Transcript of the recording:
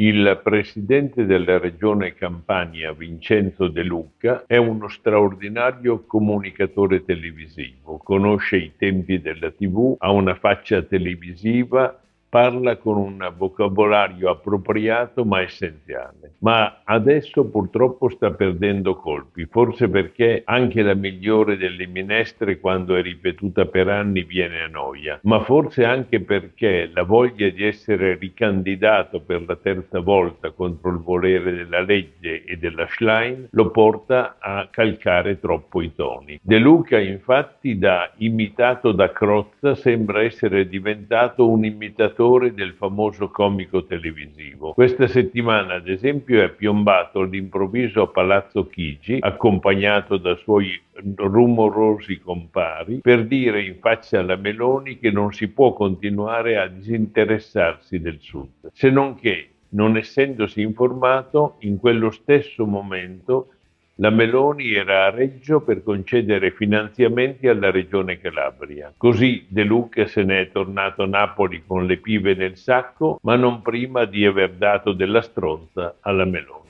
Il presidente della regione Campania, Vincenzo De Luca, è uno straordinario comunicatore televisivo, conosce i tempi della TV, ha una faccia televisiva parla con un vocabolario appropriato ma essenziale. Ma adesso purtroppo sta perdendo colpi, forse perché anche la migliore delle minestre quando è ripetuta per anni viene a noia, ma forse anche perché la voglia di essere ricandidato per la terza volta contro il volere della legge e della Schlein lo porta a calcare troppo i toni. De Luca infatti da imitato da Crozza sembra essere diventato un imitatore del famoso comico televisivo. Questa settimana, ad esempio, è piombato all'improvviso a Palazzo Chigi, accompagnato da suoi rumorosi compari, per dire in faccia alla Meloni che non si può continuare a disinteressarsi del Sud, se non che, non essendosi informato, in quello stesso momento la Meloni era a Reggio per concedere finanziamenti alla regione Calabria. Così De Luca se ne è tornato a Napoli con le pive nel sacco, ma non prima di aver dato della stronza alla Meloni.